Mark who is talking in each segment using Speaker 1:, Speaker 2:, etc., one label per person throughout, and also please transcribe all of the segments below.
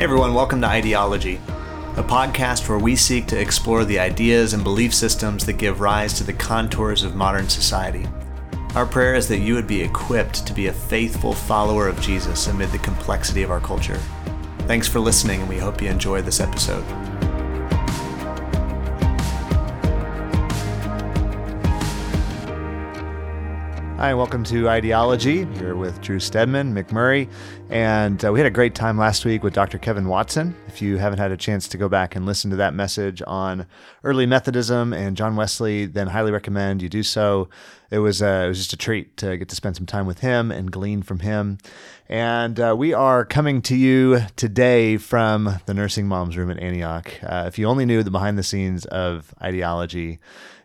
Speaker 1: Hey everyone, welcome to Ideology, a podcast where we seek to explore the ideas and belief systems that give rise to the contours of modern society. Our prayer is that you would be equipped to be a faithful follower of Jesus amid the complexity of our culture. Thanks for listening, and we hope you enjoy this episode. Hi, welcome to Ideology. Here with Drew Stedman, Mick Murray, and uh, we had a great time last week with Dr. Kevin Watson. If you haven't had a chance to go back and listen to that message on early Methodism and John Wesley, then highly recommend you do so. It was uh, it was just a treat to get to spend some time with him and glean from him. And uh, we are coming to you today from the nursing mom's room at Antioch. Uh, if you only knew the behind the scenes of Ideology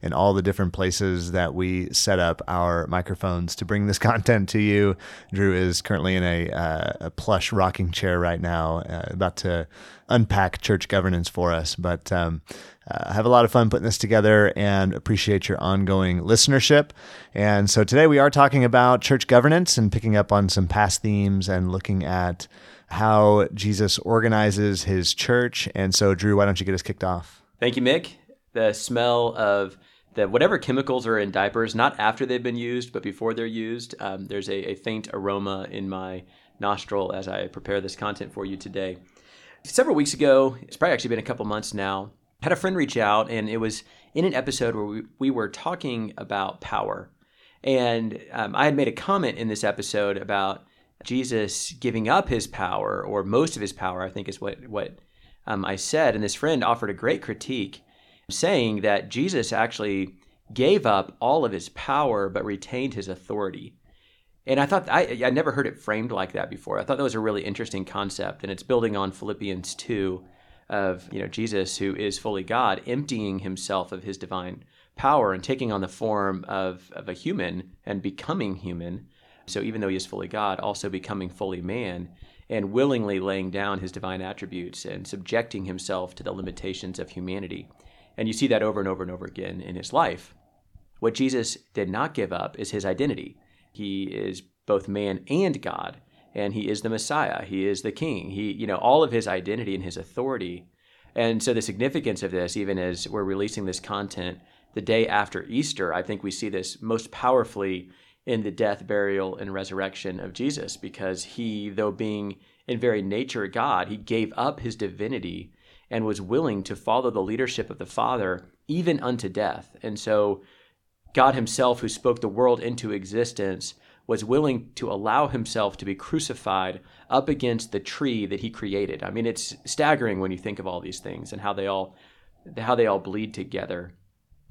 Speaker 1: and all the different places that we set up our microphones to bring this content to you. Drew is currently in a, uh, a plush rocking chair right now, uh, about to unpack church governance for us. But um, uh, have a lot of fun putting this together and appreciate your ongoing listenership. And so today we are talking about church governance and picking up on some past themes and looking at how Jesus organizes his church. And so, Drew, why don't you get us kicked off?
Speaker 2: Thank you, Mick. The smell of that whatever chemicals are in diapers, not after they've been used, but before they're used, um, there's a, a, faint aroma in my nostril as I prepare this content for you today. Several weeks ago, it's probably actually been a couple months now, had a friend reach out, and it was in an episode where we, we were talking about power. And um, I had made a comment in this episode about Jesus giving up his power, or most of his power, I think is what, what um, I said. And this friend offered a great critique saying that Jesus actually gave up all of his power but retained his authority. And I thought I I never heard it framed like that before. I thought that was a really interesting concept, and it's building on Philippians two, of you know Jesus who is fully God, emptying himself of his divine power and taking on the form of of a human and becoming human. So even though he is fully God, also becoming fully man and willingly laying down his divine attributes and subjecting himself to the limitations of humanity. And you see that over and over and over again in his life. What Jesus did not give up is his identity. He is both man and God, and he is the Messiah. He is the King. He, you know, all of his identity and his authority. And so the significance of this, even as we're releasing this content the day after Easter, I think we see this most powerfully in the death, burial, and resurrection of Jesus, because he, though being in very nature God, he gave up his divinity and was willing to follow the leadership of the Father even unto death. And so God Himself, who spoke the world into existence, was willing to allow Himself to be crucified up against the tree that He created. I mean, it's staggering when you think of all these things and how they all how they all bleed together.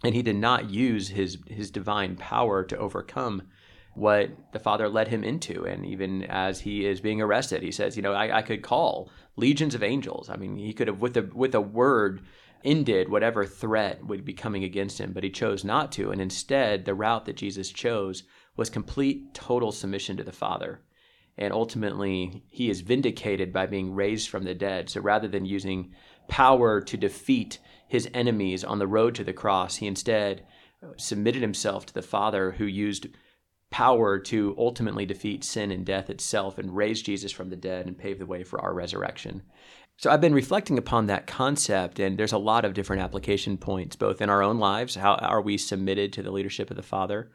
Speaker 2: And He did not use His His divine power to overcome what the father led him into. And even as he is being arrested, he says, you know, I, I could call legions of angels. I mean, he could have, with a, with a word, ended whatever threat would be coming against him, but he chose not to. And instead, the route that Jesus chose was complete, total submission to the Father. And ultimately, he is vindicated by being raised from the dead. So rather than using power to defeat his enemies on the road to the cross, he instead submitted himself to the Father who used power to ultimately defeat sin and death itself and raise Jesus from the dead and pave the way for our resurrection. So I've been reflecting upon that concept, and there's a lot of different application points, both in our own lives. How are we submitted to the leadership of the Father?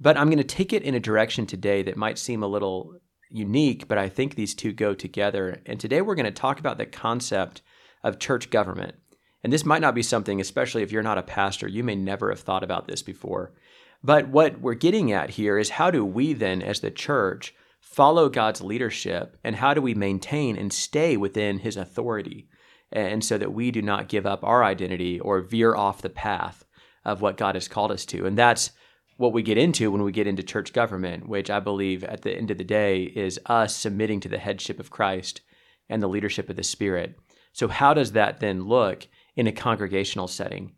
Speaker 2: But I'm going to take it in a direction today that might seem a little unique, but I think these two go together. And today we're going to talk about the concept of church government. And this might not be something, especially if you're not a pastor, you may never have thought about this before. But what we're getting at here is how do we then, as the church, follow God's leadership and how do we maintain and stay within his authority? And so that we do not give up our identity or veer off the path of what God has called us to. And that's what we get into when we get into church government, which I believe at the end of the day is us submitting to the headship of Christ and the leadership of the Spirit. So, how does that then look in a congregational setting?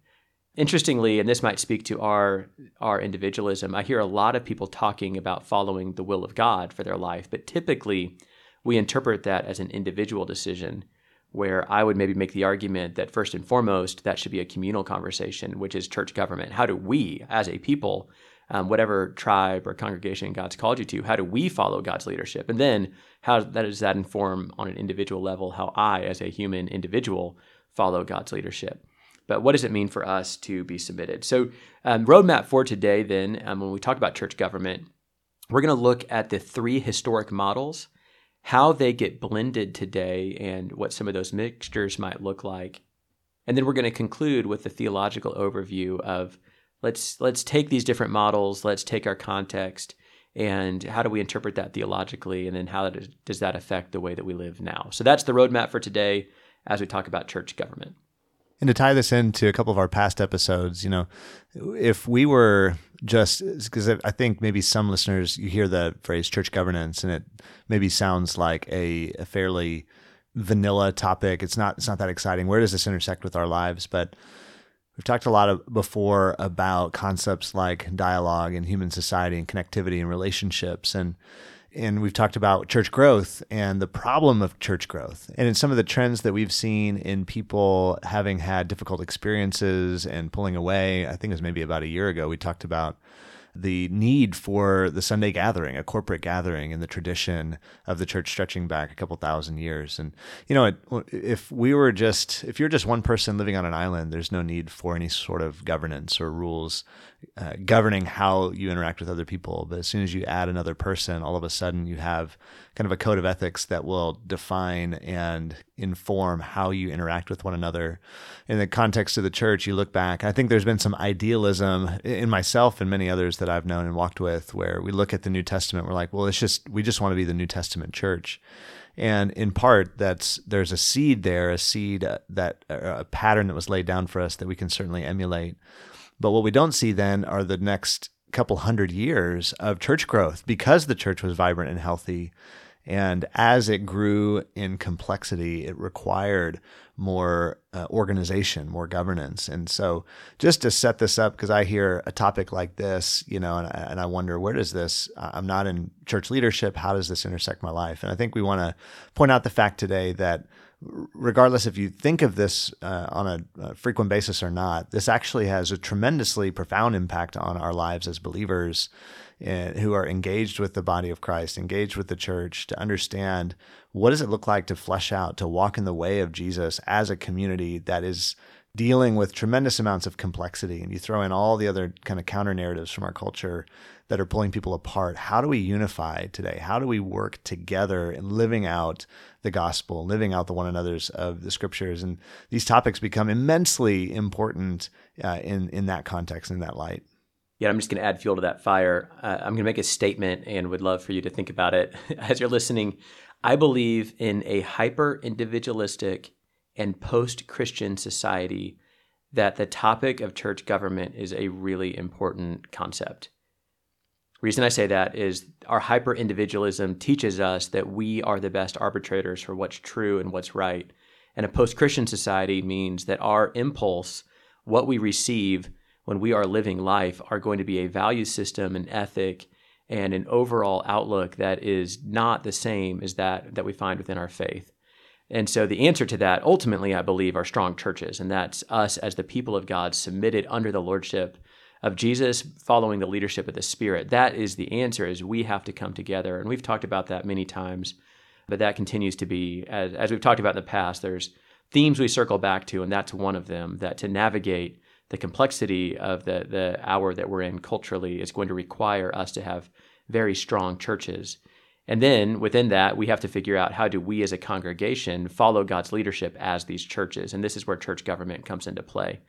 Speaker 2: Interestingly, and this might speak to our our individualism, I hear a lot of people talking about following the will of God for their life, but typically we interpret that as an individual decision where I would maybe make the argument that first and foremost that should be a communal conversation, which is church government. How do we as a people um, whatever tribe or congregation God's called you to, how do we follow God's leadership? And then how does that inform on an individual level how I, as a human individual, follow God's leadership? But what does it mean for us to be submitted? So, um, roadmap for today, then, um, when we talk about church government, we're going to look at the three historic models, how they get blended today, and what some of those mixtures might look like. And then we're going to conclude with the theological overview of let's let's take these different models, let's take our context, and how do we interpret that theologically, and then how does that affect the way that we live now? So that's the roadmap for today as we talk about church government.
Speaker 1: And to tie this into a couple of our past episodes, you know, if we were just because I think maybe some listeners you hear the phrase church governance and it maybe sounds like a, a fairly vanilla topic. It's not it's not that exciting. Where does this intersect with our lives? But we've talked a lot of, before about concepts like dialogue and human society and connectivity and relationships and and we've talked about church growth and the problem of church growth. And in some of the trends that we've seen in people having had difficult experiences and pulling away, I think it was maybe about a year ago, we talked about the need for the Sunday gathering, a corporate gathering in the tradition of the church stretching back a couple thousand years. And, you know, if we were just, if you're just one person living on an island, there's no need for any sort of governance or rules uh, governing how you interact with other people. But as soon as you add another person, all of a sudden you have kind of a code of ethics that will define and inform how you interact with one another. In the context of the church, you look back, I think there's been some idealism in myself and many others that I've known and walked with where we look at the New Testament, we're like, well, it's just, we just want to be the New Testament church. And in part, that's there's a seed there, a seed uh, that a pattern that was laid down for us that we can certainly emulate. But what we don't see then are the next couple hundred years of church growth because the church was vibrant and healthy. And as it grew in complexity, it required more uh, organization, more governance. And so, just to set this up, because I hear a topic like this, you know, and, and I wonder, where does this, I'm not in church leadership. How does this intersect my life? And I think we want to point out the fact today that regardless if you think of this uh, on a, a, frequent basis or not, this actually has a tremendously profound impact on our lives as believers uh, who are engaged with the body of Christ, engaged with the church, to understand what does it look like to flesh out, to walk in the way of Jesus as a community that is dealing with tremendous amounts of complexity. And you throw in all the other kind of counter narratives from our culture that are pulling people apart. How do we unify today? How do we work together in living out the gospel, living out the one another's of the scriptures? And these topics become immensely important uh, in in that context, in that light.
Speaker 2: Yeah, I'm just going to add fuel to that fire. Uh, I'm going to make a statement and would love for you to think about it as you're listening. I believe in a hyper individualistic and post Christian society that the topic of church government is a really important concept. Reason I say that is our hyper individualism teaches us that we are the best arbitrators for what's true and what's right. And a post Christian society means that our impulse, what we receive when we are living life, are going to be a value system, an ethic, and an overall outlook that is not the same as that that we find within our faith. And so the answer to that ultimately I believe are strong churches and that's us as the people of God submitted under the lordship of Jesus following the leadership of the Spirit. That is the answer is we have to come together. And we've talked about that many times, but that continues to be, as, as we've talked about in the past, there's themes we circle back to, and that's one of them, that to navigate the complexity of the, the hour that we're in culturally is going to require us to have very strong churches. And then within that, we have to figure out how do we as a congregation follow God's leadership as these churches. And this is where church government comes into play.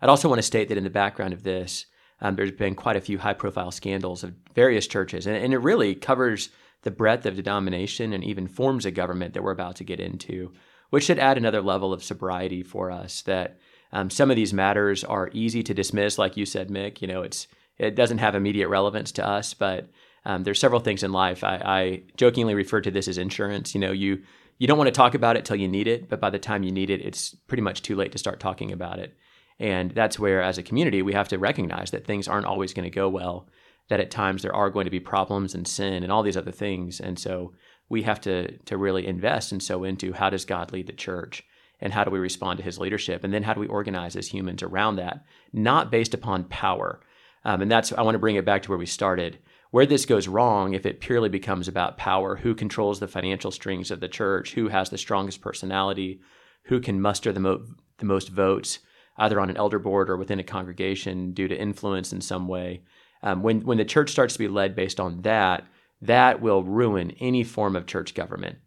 Speaker 2: I'd also want to state that in the background of this, um, there's been quite a few high profile scandals of various churches, and, and, it really covers the breadth of denomination and even forms of government that we're about to get into, which should add another level of sobriety for us. That um, some of these matters are easy to dismiss, like you said, Mick. You know, it's it doesn't have immediate relevance to us, but um, there's several things in life. I, I jokingly refer to this as insurance. You know, you you don't want to talk about it till you need it, but by the time you need it, it's pretty much too late to start talking about it. And that's where, as a community, we have to recognize that things aren't always going to go well, that at times there are going to be problems and sin and all these other things. And so we have to, to really invest and so into how does God lead the church and how do we respond to his leadership? And then how do we organize as humans around that, not based upon power, Um, and that's, I want to bring it back to where we started. Where this goes wrong, if it purely becomes about power, who controls the financial strings of the church, who has the strongest personality, who can muster the, mo- the most votes, either on an elder board or within a congregation due to influence in some way. Um, when, when the church starts to be led based on that, that will ruin any form of church government.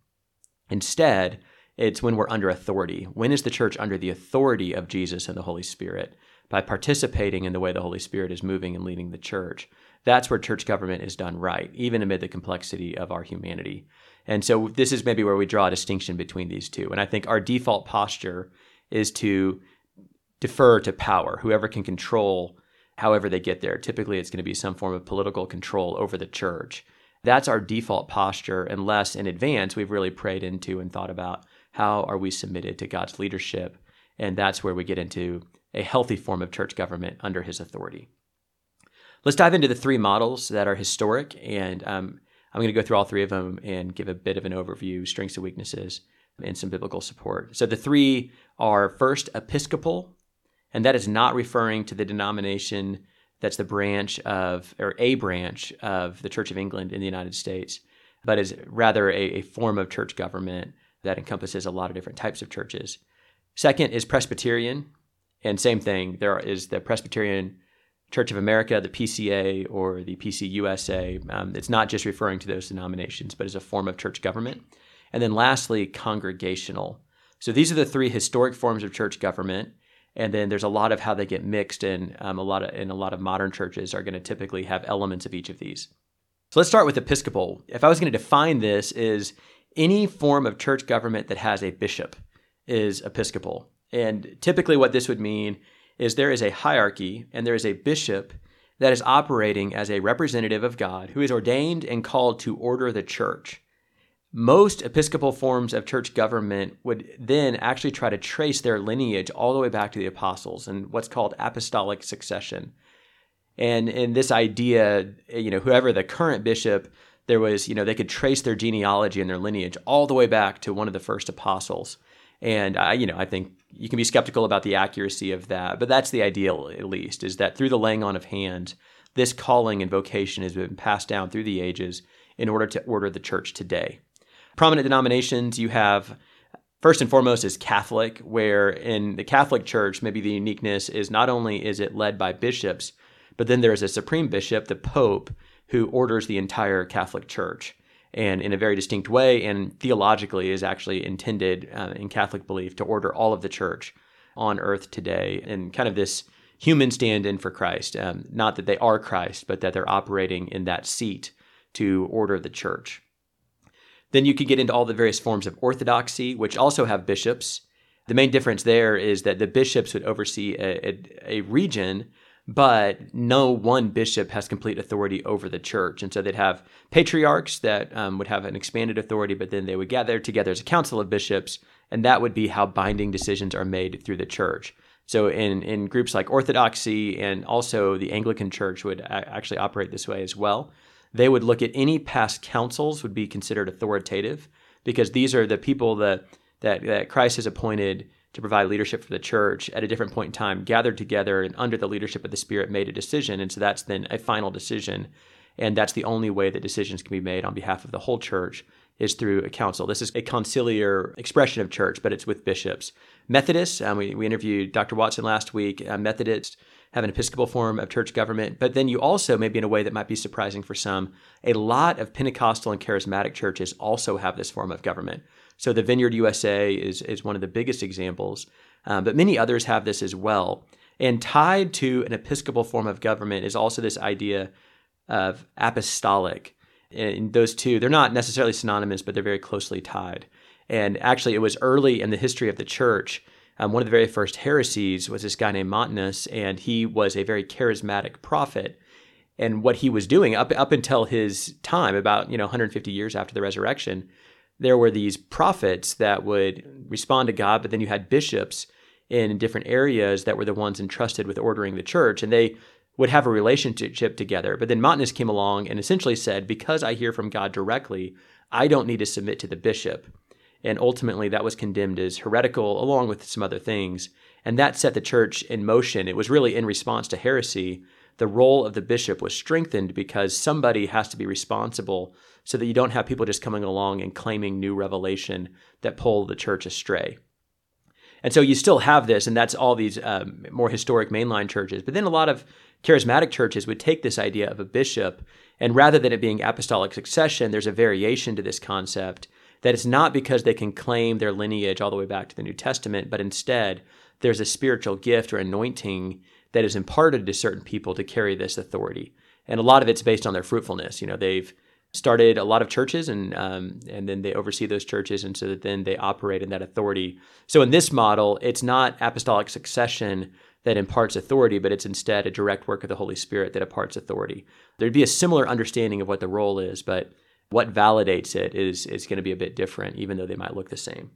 Speaker 2: Instead, it's when we're under authority. When is the church under the authority of Jesus and the Holy Spirit? By participating in the way the Holy Spirit is moving and leading the church. That's where church government is done right, even amid the complexity of our humanity. And so this is maybe where we draw a distinction between these two. And I think our default posture is to defer to power, whoever can control however they get there. Typically, it's going to be some form of political control over the church. That's our default posture, unless in advance we've really prayed into and thought about how are we submitted to God's leadership. And that's where we get into a healthy form of church government under his authority. Let's dive into the three models that are historic, and um, I'm going to go through all three of them and give a bit of an overview, strengths and weaknesses, and some biblical support. So the three are first Episcopal, and that is not referring to the denomination that's the branch of, or a branch of the Church of England in the United States, but is rather a, a form of church government that encompasses a lot of different types of churches. Second is Presbyterian, and same thing. There is the Presbyterian Church of America, the PCA, or the PCUSA. Um, it's not just referring to those denominations, but as a form of church government. And then lastly, congregational. So these are the three historic forms of church government. And then there's a lot of how they get mixed, and um, a lot of in a lot of modern churches are going to typically have elements of each of these. So let's start with Episcopal. If I was going to define this, is any form of church government that has a bishop is Episcopal. And typically, what this would mean is there is a hierarchy and there is a bishop that is operating as a representative of God who is ordained and called to order the church. Most Episcopal forms of church government would then actually try to trace their lineage all the way back to the apostles and what's called apostolic succession. And in this idea, you know, whoever the current bishop, there was, you know, they could trace their genealogy and their lineage all the way back to one of the first apostles. And I, you know, I think you can be skeptical about the accuracy of that, but that's the ideal, at least, is that through the laying on of hands, this calling and vocation has been passed down through the ages in order to order the church today. Prominent denominations you have first and foremost is Catholic, where in the Catholic Church, maybe the uniqueness is not only is it led by bishops, but then there's a supreme bishop, the Pope, who orders the entire Catholic Church and in a very distinct way, and theologically is actually intended uh, in Catholic belief to order all of the church on earth today, and kind of this human stand in for Christ. Um, not that they are Christ, but that they're operating in that seat to order the church. Then you could get into all the various forms of orthodoxy, which also have bishops. The main difference there is that the bishops would oversee a, a, a region but no one bishop has complete authority over the church. And so they'd have patriarchs that um, would have an expanded authority, but then they would gather together as a council of bishops, and that would be how binding decisions are made through the church. So in, in groups like Orthodoxy and also the Anglican Church would actually operate this way as well. They would look at any past councils would be considered authoritative because these are the people that that, that Christ has appointed to provide leadership for the church at a different point in time gathered together and under the leadership of the Spirit made a decision. And so that's then a final decision. And that's the only way that decisions can be made on behalf of the whole church is through a council. This is a conciliar expression of church, but it's with bishops. Methodists, um, we, we interviewed Dr. Watson last week. Methodists have an Episcopal form of church government, but then you also, maybe in a way that might be surprising for some, a lot of Pentecostal and charismatic churches also have this form of government. So the Vineyard USA is, is one of the biggest examples, um, but many others have this as well. And tied to an Episcopal form of government is also this idea of apostolic. And those two, they're not necessarily synonymous, but they're very closely tied. And actually, it was early in the history of the church. Um, one of the very first heresies was this guy named Montanus, and he was a very charismatic prophet. And what he was doing up up until his time, about you know 150 years after the resurrection, there were these prophets that would respond to God, but then you had bishops in different areas that were the ones entrusted with ordering the church, and they would have a relationship together. But then Montanus came along and essentially said, Because I hear from God directly, I don't need to submit to the bishop. And ultimately, that was condemned as heretical, along with some other things. And that set the church in motion. It was really in response to heresy the role of the bishop was strengthened because somebody has to be responsible so that you don't have people just coming along and claiming new revelation that pull the church astray. And so you still have this, and that's all these um, more historic mainline churches. But then a lot of charismatic churches would take this idea of a bishop, and rather than it being apostolic succession, there's a variation to this concept that it's not because they can claim their lineage all the way back to the New Testament, but instead there's a spiritual gift or anointing that is imparted to certain people to carry this authority. And a lot of it's based on their fruitfulness. You know, they've started a lot of churches and um, and then they oversee those churches and so that then they operate in that authority. So in this model, it's not apostolic succession that imparts authority, but it's instead a direct work of the Holy Spirit that imparts authority. There'd be a similar understanding of what the role is, but what validates it is is going to be a bit different, even though they might look the same.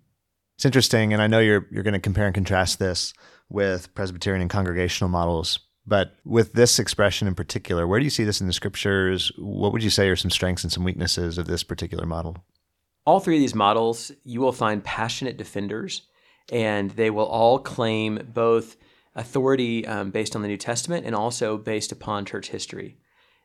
Speaker 1: It's interesting, and I know you're you're going to compare and contrast this with Presbyterian and congregational models. But with this expression in particular, where do you see this in the scriptures? What would you say are some strengths and some weaknesses of this particular model?
Speaker 2: All three of these models, you will find passionate defenders, and they will all claim both authority um, based on the New Testament and also based upon church history.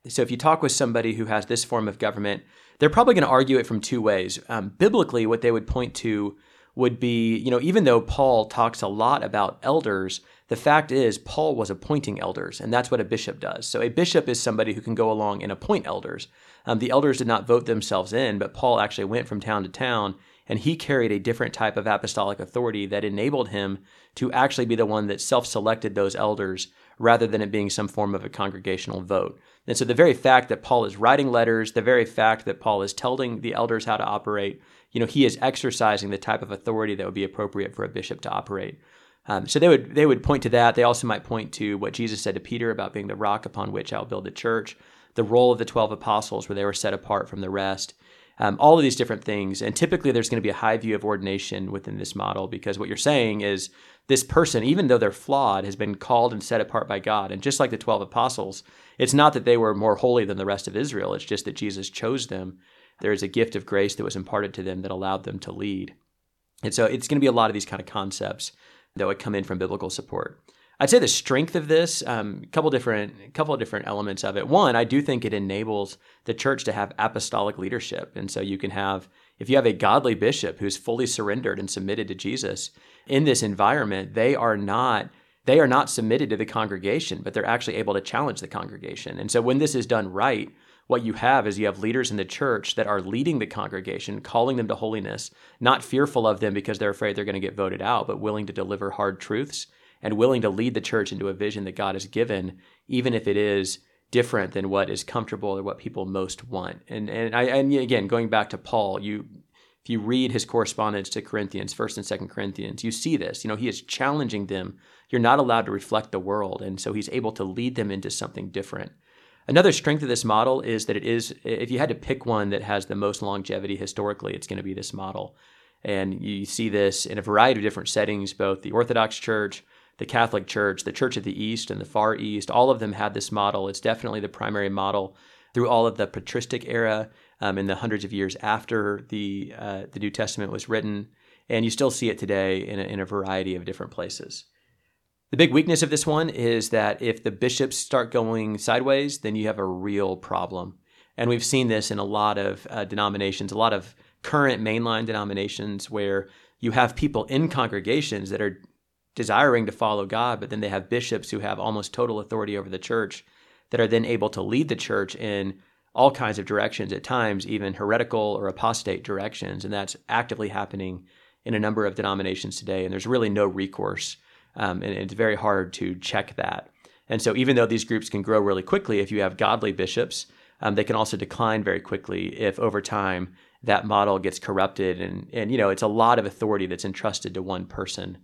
Speaker 2: So if you talk with somebody who has this form of government, they're probably going to argue it from two ways. Um, biblically, what they would point to would be, you know, even though Paul talks a lot about elders, the fact is, Paul was appointing elders, and that's what a bishop does. So, a bishop is somebody who can go along and appoint elders. Um, the elders did not vote themselves in, but Paul actually went from town to town, and he carried a different type of apostolic authority that enabled him to actually be the one that self selected those elders rather than it being some form of a congregational vote. And so, the very fact that Paul is writing letters, the very fact that Paul is telling the elders how to operate, you know, he is exercising the type of authority that would be appropriate for a bishop to operate. Um, so they would they would point to that. They also might point to what Jesus said to Peter about being the rock upon which I'll build the church, the role of the twelve apostles where they were set apart from the rest. Um, all of these different things. And typically, there's going to be a high view of ordination within this model because what you're saying is this person, even though they're flawed, has been called and set apart by God. And just like the 12 apostles, it's not that they were more holy than the rest of Israel, it's just that Jesus chose them. There is a gift of grace that was imparted to them that allowed them to lead. And so it's going to be a lot of these kind of concepts that would come in from biblical support. I'd say the strength of this, a um, couple different, couple of different elements of it. One, I do think it enables the church to have apostolic leadership, and so you can have, if you have a godly bishop who's fully surrendered and submitted to Jesus in this environment, they are not they are not submitted to the congregation, but they're actually able to challenge the congregation. And so when this is done right, what you have is you have leaders in the church that are leading the congregation, calling them to holiness, not fearful of them because they're afraid they're going to get voted out, but willing to deliver hard truths and willing to lead the church into a vision that God has given, even if it is different than what is comfortable or what people most want. And and I and again, going back to Paul, you if you read his correspondence to Corinthians, first and second Corinthians, you see this. You know, he is challenging them. You're not allowed to reflect the world. And so he's able to lead them into something different. Another strength of this model is that it is, if you had to pick one that has the most longevity historically, it's going to be this model. And you see this in a variety of different settings, both the Orthodox Church, the Catholic Church, the Church of the East, and the Far East. All of them had this model. It's definitely the primary model through all of the patristic era um, in the hundreds of years after the, uh, the New Testament was written. And you still see it today in a, in a variety of different places. The big weakness of this one is that if the bishops start going sideways, then you have a real problem. And we've seen this in a lot of uh, denominations, a lot of current mainline denominations where you have people in congregations that are desiring to follow God, but then they have bishops who have almost total authority over the church that are then able to lead the church in all kinds of directions, at times even heretical or apostate directions. And that's actively happening in a number of denominations today. And there's really no recourse um, and it's very hard to check that. And so, even though these groups can grow really quickly, if you have godly bishops, um, they can also decline very quickly if over time that model gets corrupted. And, and, you know, it's a lot of authority that's entrusted to one person.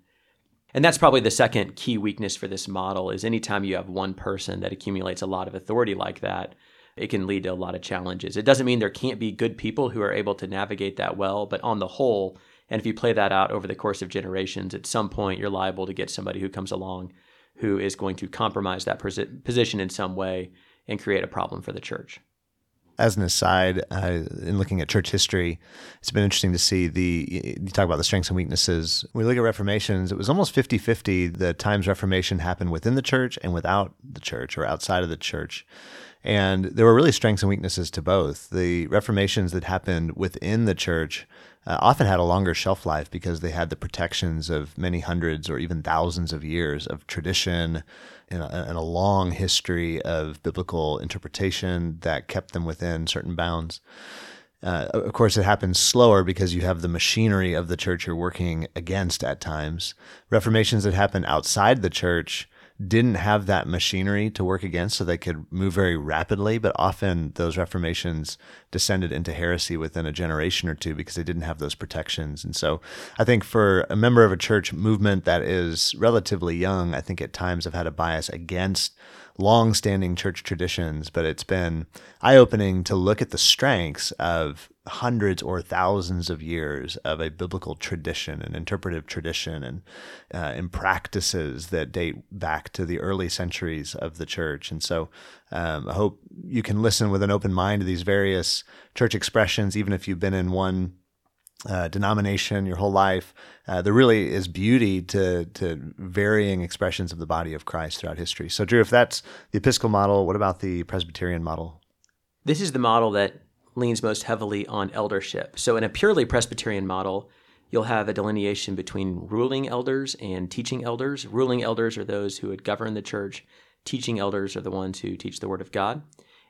Speaker 2: And that's probably the second key weakness for this model is anytime you have one person that accumulates a lot of authority like that, it can lead to a lot of challenges. It doesn't mean there can't be good people who are able to navigate that well, but on the whole, and if you play that out over the course of generations, at some point you're liable to get somebody who comes along who is going to compromise that position in some way and create a problem for the church.
Speaker 1: As an aside, uh, in looking at church history, it's been interesting to see the, you talk about the strengths and weaknesses. When we look at Reformations, it was almost 50 50 the times Reformation happened within the church and without the church or outside of the church. And there were really strengths and weaknesses to both. The Reformations that happened within the church uh, often had a longer shelf life because they had the protections of many hundreds or even thousands of years of tradition and a, and a long history of biblical interpretation that kept them within certain bounds. Uh, of course, it happens slower because you have the machinery of the church you're working against at times. Reformations that happen outside the church didn't have that machinery to work against, so they could move very rapidly. But often those reformations descended into heresy within a generation or two because they didn't have those protections. And so I think for a member of a church movement that is relatively young, I think at times I've had a bias against long-standing church traditions, but it's been eye-opening to look at the strengths of hundreds or thousands of years of a biblical tradition, an interpretive tradition, and uh, and practices that date back to the early centuries of the church. And so, um, I hope you can listen with an open mind to these various church expressions, even if you've been in one uh, denomination your whole life. Uh, there really is beauty to to varying expressions of the body of Christ throughout history. So, Drew, if that's the Episcopal model, what about the Presbyterian model?
Speaker 2: This is the model that leans most heavily on eldership. So, in a purely Presbyterian model, you'll have a delineation between ruling elders and teaching elders. Ruling elders are those who would govern the church. Teaching elders are the ones who teach the Word of God.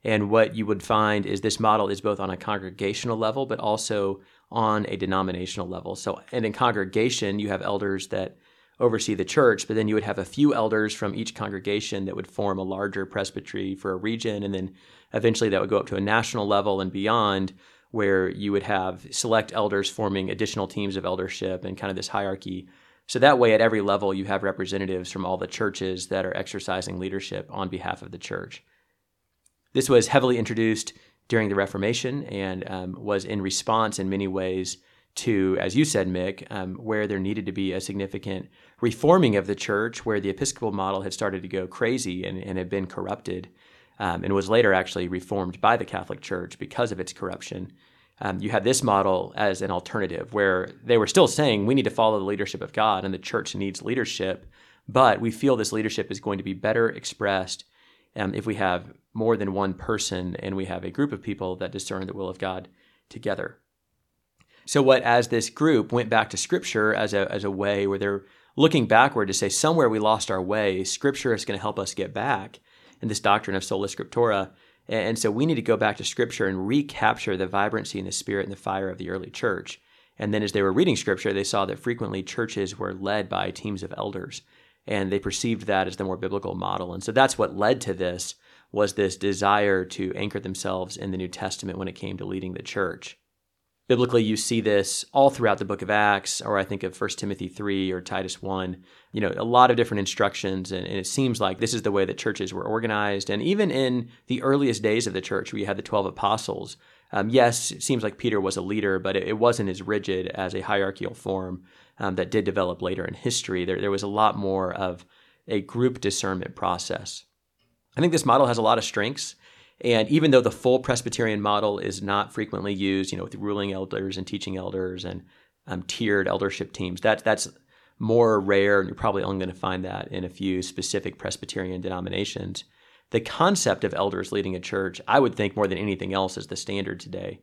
Speaker 2: And what you would find is this model is both on a congregational level, but also on a denominational level. So, and in congregation, you have elders that oversee the church, but then you would have a few elders from each congregation that would form a larger presbytery for a region. And then eventually that would go up to a national level and beyond, where you would have select elders forming additional teams of eldership and kind of this hierarchy. So that way, at every level, you have representatives from all the churches that are exercising leadership on behalf of the church. This was heavily introduced during the Reformation and um, was in response in many ways to, as you said, Mick, um, where there needed to be a significant reforming of the church, where the Episcopal model had started to go crazy and, and had been corrupted, um, and was later actually reformed by the Catholic Church because of its corruption. Um, you had this model as an alternative, where they were still saying we need to follow the leadership of God and the church needs leadership, but we feel this leadership is going to be better expressed um, if we have more than one person and we have a group of people that discern the will of God together. So, what as this group went back to Scripture as a, as a way where they're looking backward to say, somewhere we lost our way, Scripture is going to help us get back in this doctrine of sola scriptura. And so we need to go back to Scripture and recapture the vibrancy and the spirit and the fire of the early church. And then as they were reading Scripture, they saw that frequently churches were led by teams of elders, and they perceived that as the more biblical model. And so that's what led to this was this desire to anchor themselves in the New Testament when it came to leading the church. Biblically, you see this all throughout the book of Acts, or I think of 1 Timothy 3 or Titus 1. You know, a lot of different instructions, and, and, it seems like this is the way that churches were organized. And even in the earliest days of the church, where you had the 12 apostles, um, yes, it seems like Peter was a leader, but it, it wasn't as rigid as a hierarchical form um, that did develop later in history. There, there was a lot more of a group discernment process. I think this model has a lot of strengths. And even though the full Presbyterian model is not frequently used, you know, with ruling elders and teaching elders and um, tiered eldership teams, that, that's more rare, and you're probably only going to find that in a few specific Presbyterian denominations. The concept of elders leading a church, I would think more than anything else, is the standard today.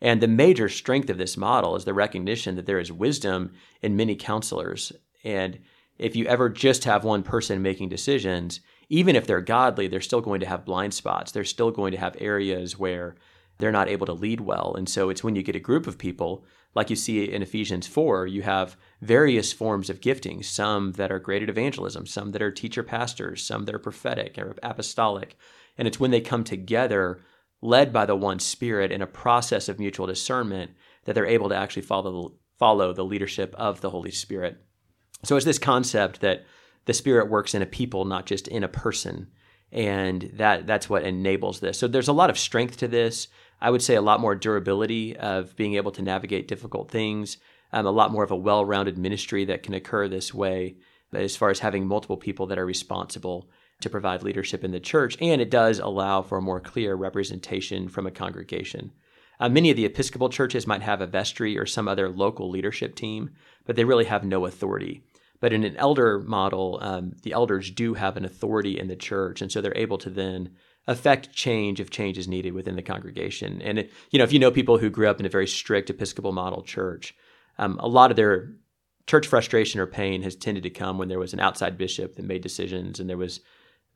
Speaker 2: And the major strength of this model is the recognition that there is wisdom in many counselors. And if you ever just have one person making decisions, even if they're godly, they're still going to have blind spots. They're still going to have areas where they're not able to lead well. And so it's when you get a group of people, like you see in Ephesians 4, you have various forms of gifting, some that are great at evangelism, some that are teacher pastors, some that are prophetic or apostolic. And it's when they come together, led by the one spirit in a process of mutual discernment, that they're able to actually follow, follow the leadership of the Holy Spirit. So it's this concept that the spirit works in a people, not just in a person. And that that's what enables this. So there's a lot of strength to this. I would say a lot more durability of being able to navigate difficult things, um, a lot more of a well rounded ministry that can occur this way, as far as having multiple people that are responsible to provide leadership in the church, and it does allow for a more clear representation from a congregation. Uh, many of the Episcopal churches might have a vestry or some other local leadership team, but they really have no authority. But in an elder model, um, the elders do have an authority in the church, and so they're able to then affect change if change is needed within the congregation. And it, you know, if you know people who grew up in a very strict Episcopal model church, um, a lot of their church frustration or pain has tended to come when there was an outside bishop that made decisions, and there was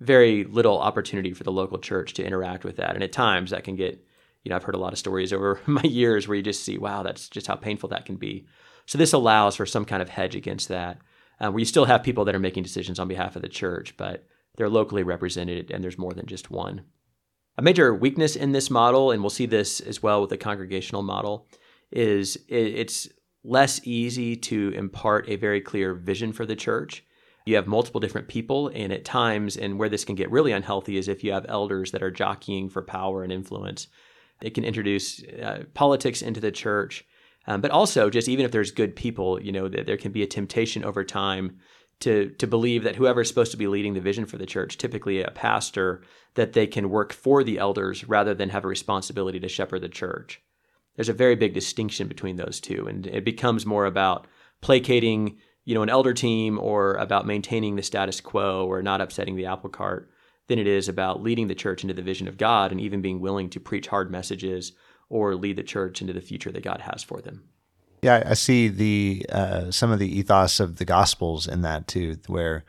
Speaker 2: very little opportunity for the local church to interact with that. And at times, that can get, you know, I've heard a lot of stories over my years where you just see, wow, that's just how painful that can be. So this allows for some kind of hedge against that, uh, where you still have people that are making decisions on behalf of the church, but they're locally represented and there's more than just one. A major weakness in this model, and we'll see this as well with the congregational model, is it's less easy to impart a very clear vision for the church. You have multiple different people, and at times, and where this can get really unhealthy is if you have elders that are jockeying for power and influence. It can introduce uh, politics into the church, um, but also just even if there's good people, you know, that there can be a temptation over time to to believe that whoever's supposed to be leading the vision for the church, typically a pastor, that they can work for the elders rather than have a responsibility to shepherd the church. There's a very big distinction between those two, and it becomes more about placating, you know, an elder team or about maintaining the status quo or not upsetting the apple cart than it is about leading the church into the vision of God and even being willing to preach hard messages or lead the church into the future that God has for them.
Speaker 1: Yeah, I see the uh, some of the ethos of the Gospels in that too, where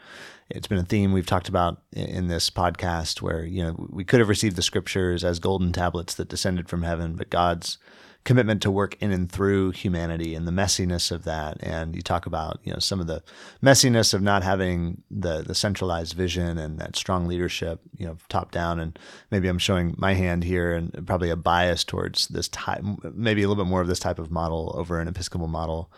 Speaker 1: it's been a theme we've talked about in this podcast, where you know we could have received the Scriptures as golden tablets that descended from heaven, but God's commitment to work in and through humanity and the messiness of that. And you talk about, you know, some of the messiness of not having the the centralized vision and that strong leadership, you know, top down. And maybe I'm showing my hand here and probably a bias towards this type, maybe a little bit more of this type of model over an Episcopal model.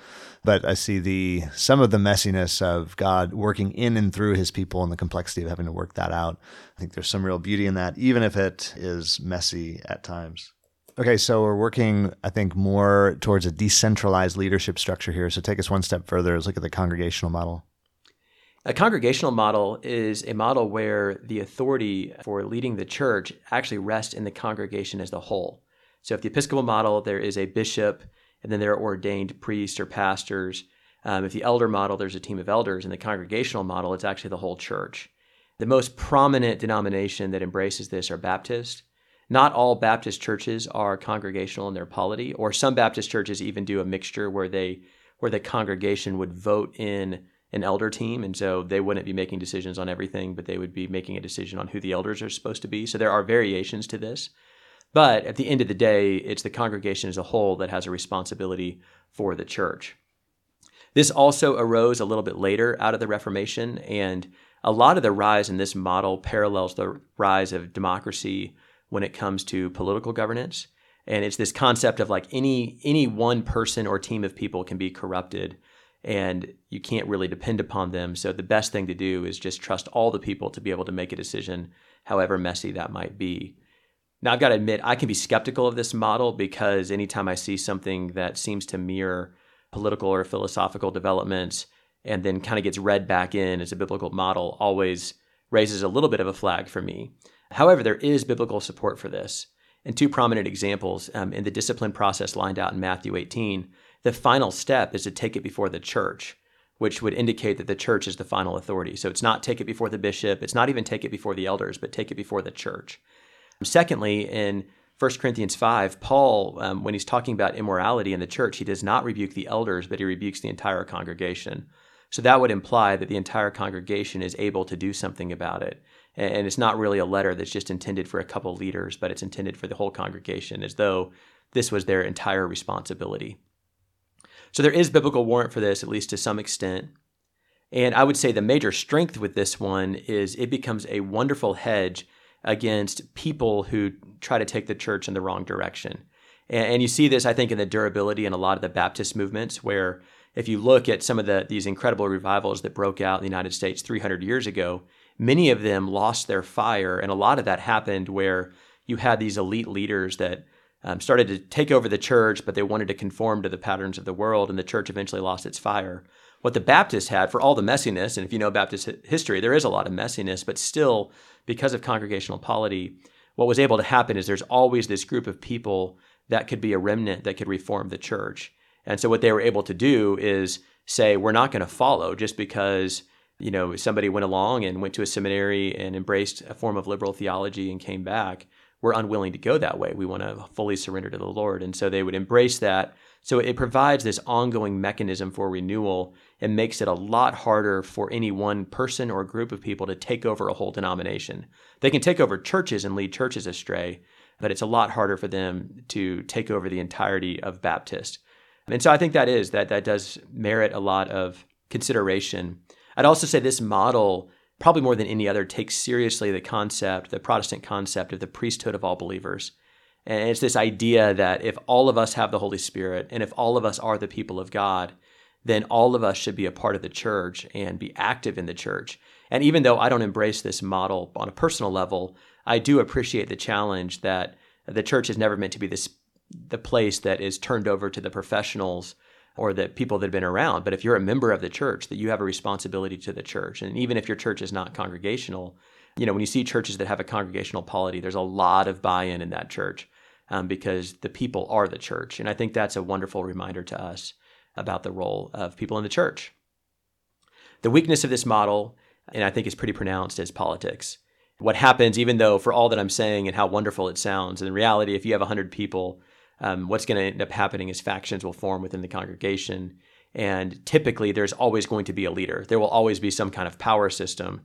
Speaker 1: But I see the some of the messiness of God working in and through His people and the complexity of having to work that out. I think there's some real beauty in that, even if it is messy at times. Okay, so we're working, I think, more towards a decentralized leadership structure here. So take us one step further. Let's look at the congregational model.
Speaker 2: A congregational model is a model where the authority for leading the church actually rests in the congregation as a whole. So, if the Episcopal model, there is a bishop, and then there are ordained priests or pastors. Um, if the elder model, there's a team of elders. In the congregational model, it's actually the whole church. The most prominent denomination that embraces this are Baptist. Not all Baptist churches are congregational in their polity, or some Baptist churches even do a mixture where they where the congregation would vote in an elder team, and so they wouldn't be making decisions on everything, but they would be making a decision on who the elders are supposed to be. So there are variations to this. But at the end of the day, it's the congregation as a whole that has a responsibility for the church. This also arose a little bit later out of the Reformation, and a lot of the rise in this model parallels the rise of democracy when it comes to political governance. And it's this concept of like any any one person or team of people can be corrupted and you can't really depend upon them. So the best thing to do is just trust all the people to be able to make a decision, however messy that might be. Now I've got to admit I can be skeptical of this model because anytime I see something that seems to mirror political or philosophical developments and then kind of gets read back in as a biblical model always raises a little bit of a flag for me. However, there is biblical support for this. And two prominent examples um, in the discipline process lined out in Matthew 18, the final step is to take it before the church, which would indicate that the church is the final authority. So it's not take it before the bishop, it's not even take it before the elders, but take it before the church. Secondly, in 1 Corinthians 5, Paul, um, when he's talking about immorality in the church, he does not rebuke the elders, but he rebukes the entire congregation. So that would imply that the entire congregation is able to do something about it and it's not really a letter that's just intended for a couple leaders, but it's intended for the whole congregation, as though this was their entire responsibility. So there is biblical warrant for this, at least to some extent. And I would say the major strength with this one is it becomes a wonderful hedge against people who try to take the church in the wrong direction. And, you see this, I think, in the durability in a lot of the Baptist movements, where if you look at some of the, these incredible revivals that broke out in the United States 300 years ago, many of them lost their fire. And a lot of that happened where you had these elite leaders that um, started to take over the church, but they wanted to conform to the patterns of the world, and the church eventually lost its fire. what the Baptists had for all the messiness, and if you know Baptist history, there is a lot of messiness, but still, because of congregational polity, what was able to happen is there's always this group of people that could be a remnant that could reform the church. And so what they were able to do is say, we're not going to follow just because you know somebody went along and went to a seminary and embraced a form of liberal theology and came back. We're unwilling to go that way. We want to fully surrender to the Lord. And so they would embrace that. So it provides this ongoing mechanism for renewal and makes it a lot harder for any one person or group of people to take over a whole denomination. They can take over churches and lead churches astray, but it's a lot harder for them to take over the entirety of Baptist. And so I think that is that that does merit a lot of consideration. I'd also say this model probably more than any other takes seriously the concept, the Protestant concept of the priesthood of all believers. And it's this idea that if all of us have the Holy Spirit and if all of us are the people of God, then all of us should be a part of the church and be active in the church. And even though I don't embrace this model on a personal level, I do appreciate the challenge that the church is never meant to be this the place that is turned over to the professionals or the people that have been around. But if you're a member of the church, that you have a responsibility to the church. And even if your church is not congregational, you know, when you see churches that have a congregational polity, there's a lot of buy-in in that church um, because the people are the church. And I think that's a wonderful reminder to us about the role of people in the church. The weakness of this model, and I think is pretty pronounced, is politics. What happens, even though for all that I'm saying and how wonderful it sounds, in reality, if you have 100 people, um, what's going to end up happening is factions will form within the congregation. And typically, there's always going to be a leader. There will always be some kind of power system.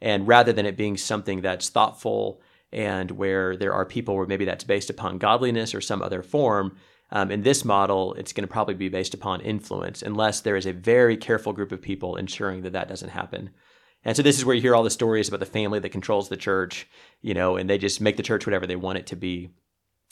Speaker 2: And rather than it being something that's thoughtful and where there are people where maybe that's based upon godliness or some other form, um, in this model, it's going to probably be based upon influence, unless there is a very careful group of people ensuring that that doesn't happen. And so this is where you hear all the stories about the family that controls the church, you know, and they just make the church whatever they want it to be.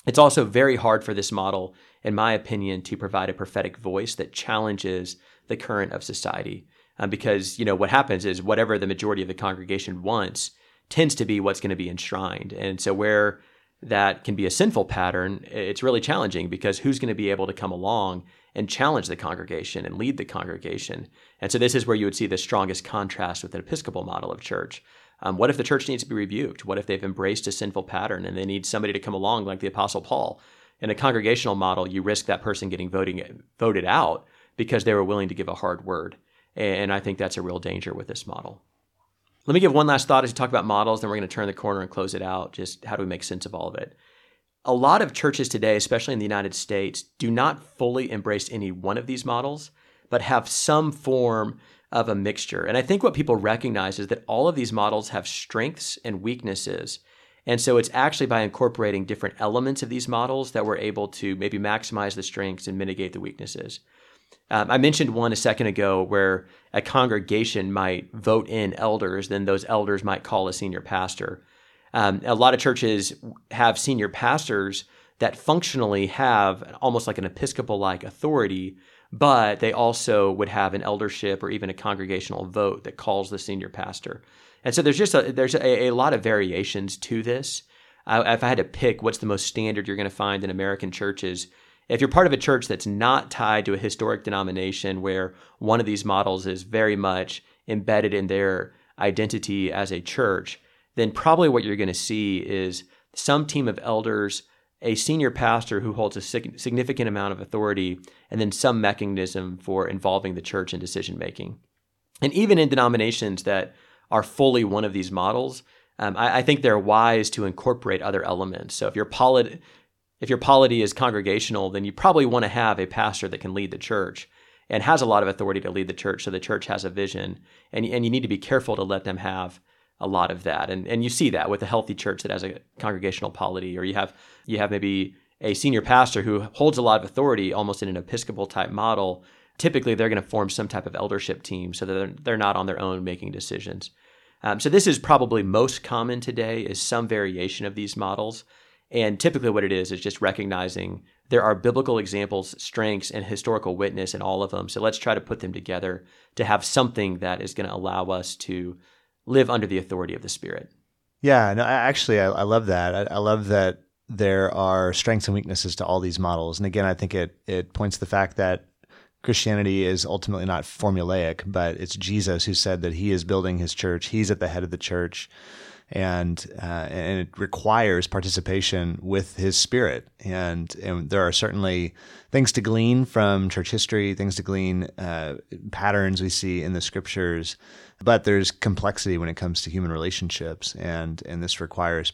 Speaker 2: It's also very hard for this model, in my opinion, to provide a prophetic voice that challenges the current of society. Um, because, you know, what happens is whatever the majority of the congregation wants tends to be what's going to be enshrined. And so where that can be a sinful pattern, it's really challenging because who's going to be able to come along and challenge the congregation and lead the congregation? And so this is where you would see the strongest contrast with an Episcopal model of church. Um, what if the church needs to be rebuked? What if they've embraced a sinful pattern and they need somebody to come along like the Apostle Paul? In a congregational model, you risk that person getting voting, voted out because they were willing to give a hard word. And I think that's a real danger with this model. Let me give one last thought as we talk about models, then we're going to turn the corner and close it out. Just how do we make sense of all of it? A lot of churches today, especially in the United States, do not fully embrace any one of these models, but have some form of a mixture. And I think what people recognize is that all of these models have strengths and weaknesses. And so it's actually by incorporating different elements of these models that we're able to maybe maximize the strengths and mitigate the weaknesses. Um, I mentioned one a second ago where a congregation might vote in elders, then those elders might call a senior pastor. Um, a lot of churches have senior pastors that functionally have almost like an episcopal like authority, but they also would have an eldership or even a congregational vote that calls the senior pastor. And so there's just a, there's a, a lot of variations to this. I, if I had to pick what's the most standard you're going to find in American churches, if you're part of a church that's not tied to a historic denomination where one of these models is very much embedded in their identity as a church, then probably what you're going to see is some team of elders a senior pastor who holds a significant amount of authority, and then some mechanism for involving the church in decision making. And even in denominations that are fully one of these models, um, I, I, think they're wise to incorporate other elements. So if your polity, if your polity is congregational, then you probably want to have a pastor that can lead the church and has a lot of authority to lead the church, so the church has a vision. And, and you need to be careful to let them have a lot of that. And and you see that with a healthy church that has a congregational polity, or you have you have maybe a senior pastor who holds a lot of authority almost in an episcopal type model. Typically, they're going to form some type of eldership team so that they're, they're not on their own making decisions. Um, so this is probably most common today is some variation of these models. And typically, what it is is just recognizing there are biblical examples, strengths, and historical witness in all of them. So let's try to put them together to have something that is going to allow us to live under the authority of the Spirit.
Speaker 1: Yeah, no, actually, I, I love that. I, I, love that there are strengths and weaknesses to all these models. And again, I think it it points to the fact that Christianity is ultimately not formulaic, but it's Jesus who said that he is building his church. He's at the head of the church. And uh, and it requires participation with His Spirit, and and there are certainly things to glean from church history, things to glean uh, patterns we see in the Scriptures, but there's complexity when it comes to human relationships, and and this requires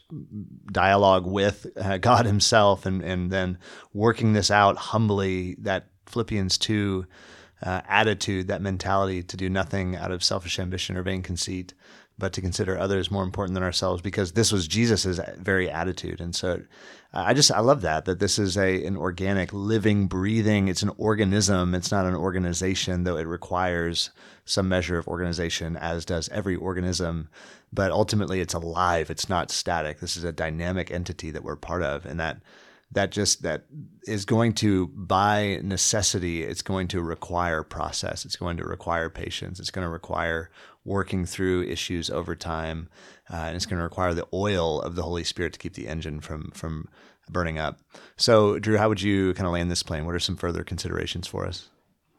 Speaker 1: dialogue with uh, God Himself, and and then working this out humbly. That Philippians 2 uh, attitude, that mentality to do nothing out of selfish ambition or vain conceit, but to consider others more important than ourselves, because this was Jesus's very attitude. And so uh, I just, I love that, that this is a, an organic, living, breathing, it's an organism. It's not an organization, though it requires some measure of organization, as does every organism. But ultimately, it's alive. It's not static. This is a dynamic entity that we're part of. And that, that just that is going to by necessity it's going to require process it's going to require patience it's going to require working through issues over time uh, and it's going to require the oil of the holy spirit to keep the engine from from burning up. So drew how would you kind of land this plane? What are some further considerations for us?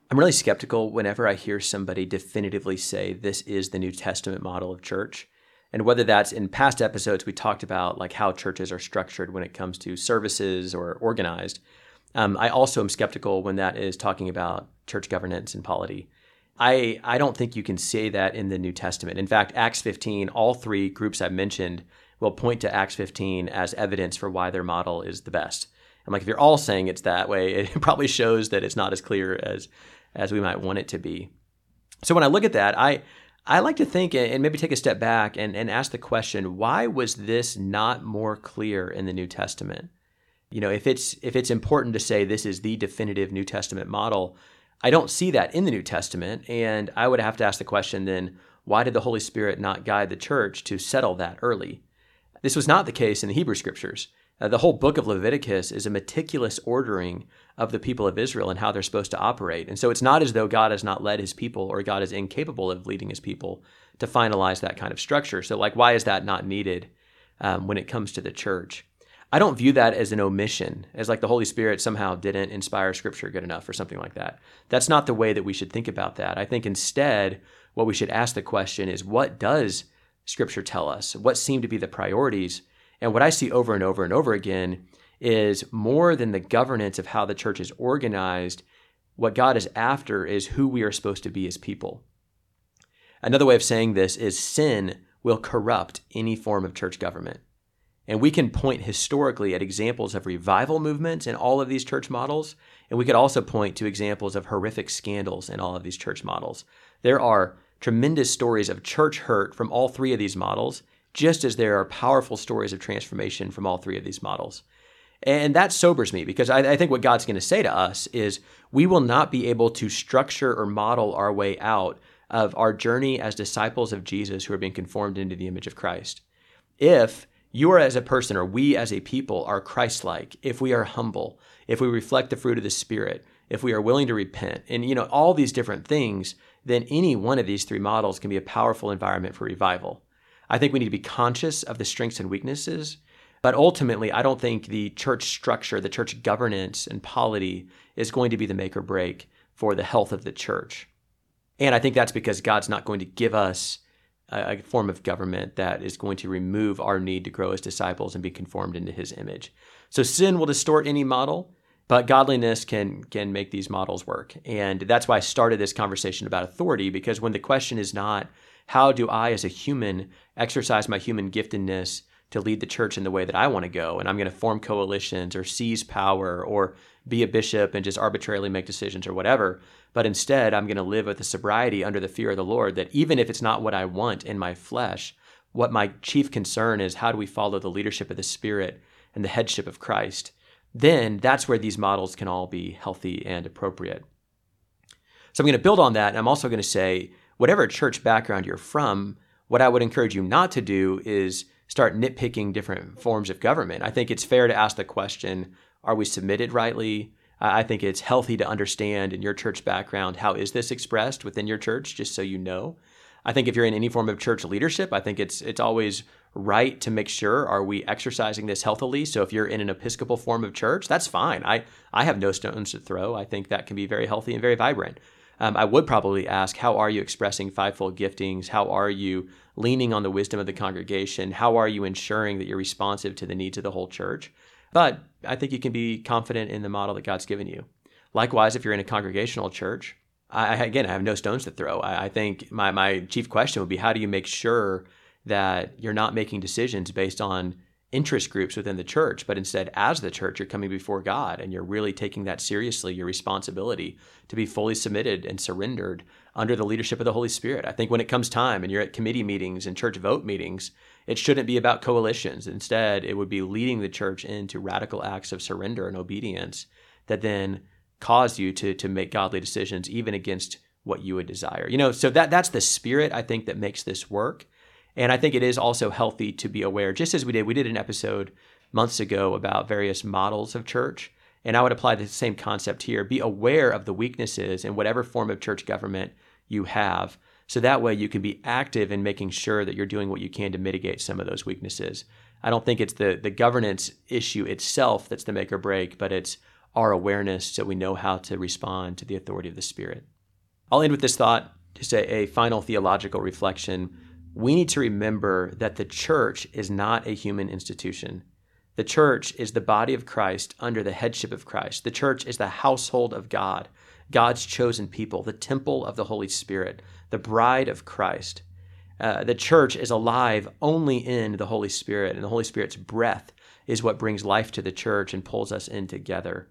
Speaker 2: I'm really skeptical whenever i hear somebody definitively say this is the new testament model of church and whether that's in past episodes we talked about like how churches are structured when it comes to services or organized. Um, i also am skeptical when that is talking about church governance and polity I, I don't think you can say that in the new testament. In fact acts 15 all three groups i've mentioned will point to acts 15 as evidence for why their model is the best. I'm like if you're all saying it's that way it probably shows that it's not as clear as as we might want it to be. So when i look at that i I like to think and maybe take a step back and, and ask the question, why was this not more clear in the New Testament? You know, if it's if it's important to say this is the definitive New Testament model, I don't see that in the New Testament. And I would have to ask the question then, why did the Holy Spirit not guide the church to settle that early? This was not the case in the Hebrew scriptures. Uh, the whole book of Leviticus is a meticulous ordering of the people of Israel and how they're supposed to operate. And so it's not as though God has not led his people or God is incapable of leading his people to finalize that kind of structure. So, like, why is that not needed um, when it comes to the church? I don't view that as an omission, as like the Holy Spirit somehow didn't inspire scripture good enough or something like that. That's not the way that we should think about that. I think instead, what we should ask the question is what does scripture tell us? What seem to be the priorities? And what I see over and over and over again is more than the governance of how the church is organized, what God is after is who we are supposed to be as people. Another way of saying this is sin will corrupt any form of church government. And we can point historically at examples of revival movements in all of these church models. And we could also point to examples of horrific scandals in all of these church models. There are tremendous stories of church hurt from all three of these models, just as there are powerful stories of transformation from all three of these models. And that sobers me because I, I think what God's going to say to us is we will not be able to structure or model our way out of our journey as disciples of Jesus who are being conformed into the image of Christ. If you are as a person or we as a people are Christ like, if we are humble, if we reflect the fruit of the Spirit, if we are willing to repent, and you know, all these different things, then any one of these three models can be a powerful environment for revival. I think we need to be conscious of the strengths and weaknesses but ultimately, I don't think the church structure, the church governance and polity is going to be the make or break for the health of the church. And I think that's because God's not going to give us a, form of government that is going to remove our need to grow as disciples and be conformed into his image. So sin will distort any model, but godliness can can make these models work. And that's why I started this conversation about authority because when the question is not how do I as a human exercise my human giftedness to lead the church in the way that I want to go. And I'm going to form coalitions or seize power or be a bishop and just arbitrarily make decisions or whatever. But instead, I'm going to live with a sobriety under the fear of the Lord that even if it's not what I want in my flesh, what my chief concern is how do we follow the leadership of the Spirit and the headship of Christ? Then that's where these models can all be healthy and appropriate. So I'm going to build on that. And I'm also going to say, whatever church background you're from, what I would encourage you not to do is start nitpicking different forms of government. I think it's fair to ask the question are we submitted rightly? I think it's healthy to understand in your church background how is this expressed within your church, just so you know. I think if you're in any form of church leadership, I think it's it's always right to make sure are we exercising this healthily so if you're in an episcopal form of church that's fine i i have no stones to throw i think that can be very healthy and very vibrant um, i would probably ask how are you expressing fivefold giftings? How are you leaning on the wisdom of the congregation? How are you ensuring that you're responsive to the needs of the whole church? But i think you can be confident in the model that god's given you. Likewise if you're in a congregational church I, again i have no stones to throw. I, I think my, my chief question would be how do you make sure that you're not making decisions based on interest groups within the church, but instead, as the church, you're coming before God and you're really taking that seriously, your responsibility to be fully submitted and surrendered under the leadership of the Holy Spirit. I think when it comes time and you're at committee meetings and church vote meetings, it shouldn't be about coalitions. Instead, it would be leading the church into radical acts of surrender and obedience that then cause you to, to make godly decisions, even against what you would desire. You know, so that that's the spirit I think that makes this work. And I think it is also healthy to be aware, just as we did, we did an episode months ago about various models of church. And I would apply the same concept here. Be aware of the weaknesses in whatever form of church government you have. So that way you can be active in making sure that you're doing what you can to mitigate some of those weaknesses. I don't think it's the, the governance issue itself that's the make or break, but it's our awareness so we know how to respond to the authority of the Spirit. I'll end with this thought, just a, a final theological reflection we need to remember that the church is not a human institution. The church is the body of Christ under the headship of Christ. The church is the household of God, God's chosen people, the temple of the Holy Spirit, the bride of Christ. Uh, the church is alive only in the Holy Spirit, and the Holy Spirit's breath is what brings life to the church and pulls us in together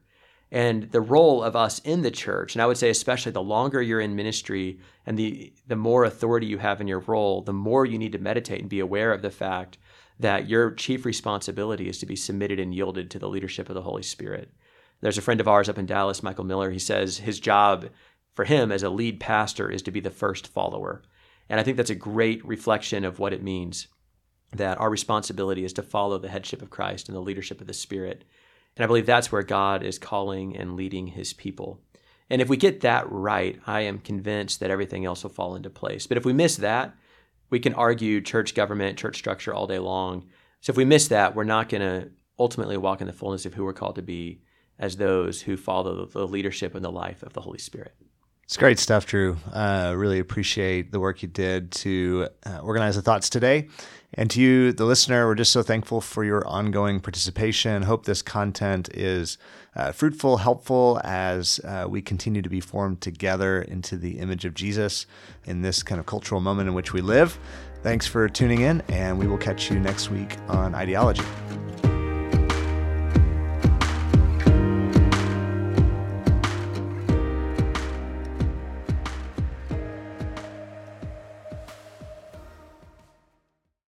Speaker 2: and the role of us in the church. And i would say especially the longer you're in ministry and the the more authority you have in your role the more you need to meditate and be aware of the fact that your chief responsibility is to be submitted and yielded to the leadership of the holy spirit. There's a friend of ours up in dallas michael miller. He says his job for him as a lead pastor is to be the first follower. And i think that's a great reflection of what it means that our responsibility is to follow the headship of christ and the leadership of the spirit and I believe that's where God is calling and leading his people. And if we get that right, I am convinced that everything else will fall into place. But if we miss that, we can argue church government, church structure all day long. So if we miss that, we're not going to ultimately walk in the fullness of who we're called to be as those who follow the leadership and the life of the Holy Spirit.
Speaker 1: It's great stuff, Drew. Uh, really appreciate the work you did to uh, organize the thoughts today. And to you, the listener, we're just so thankful for your ongoing participation. Hope this content is uh, fruitful, helpful as uh, we continue to be formed together into the image of Jesus in this kind of cultural moment in which we live. Thanks for tuning in, and we will catch you next week on Ideology.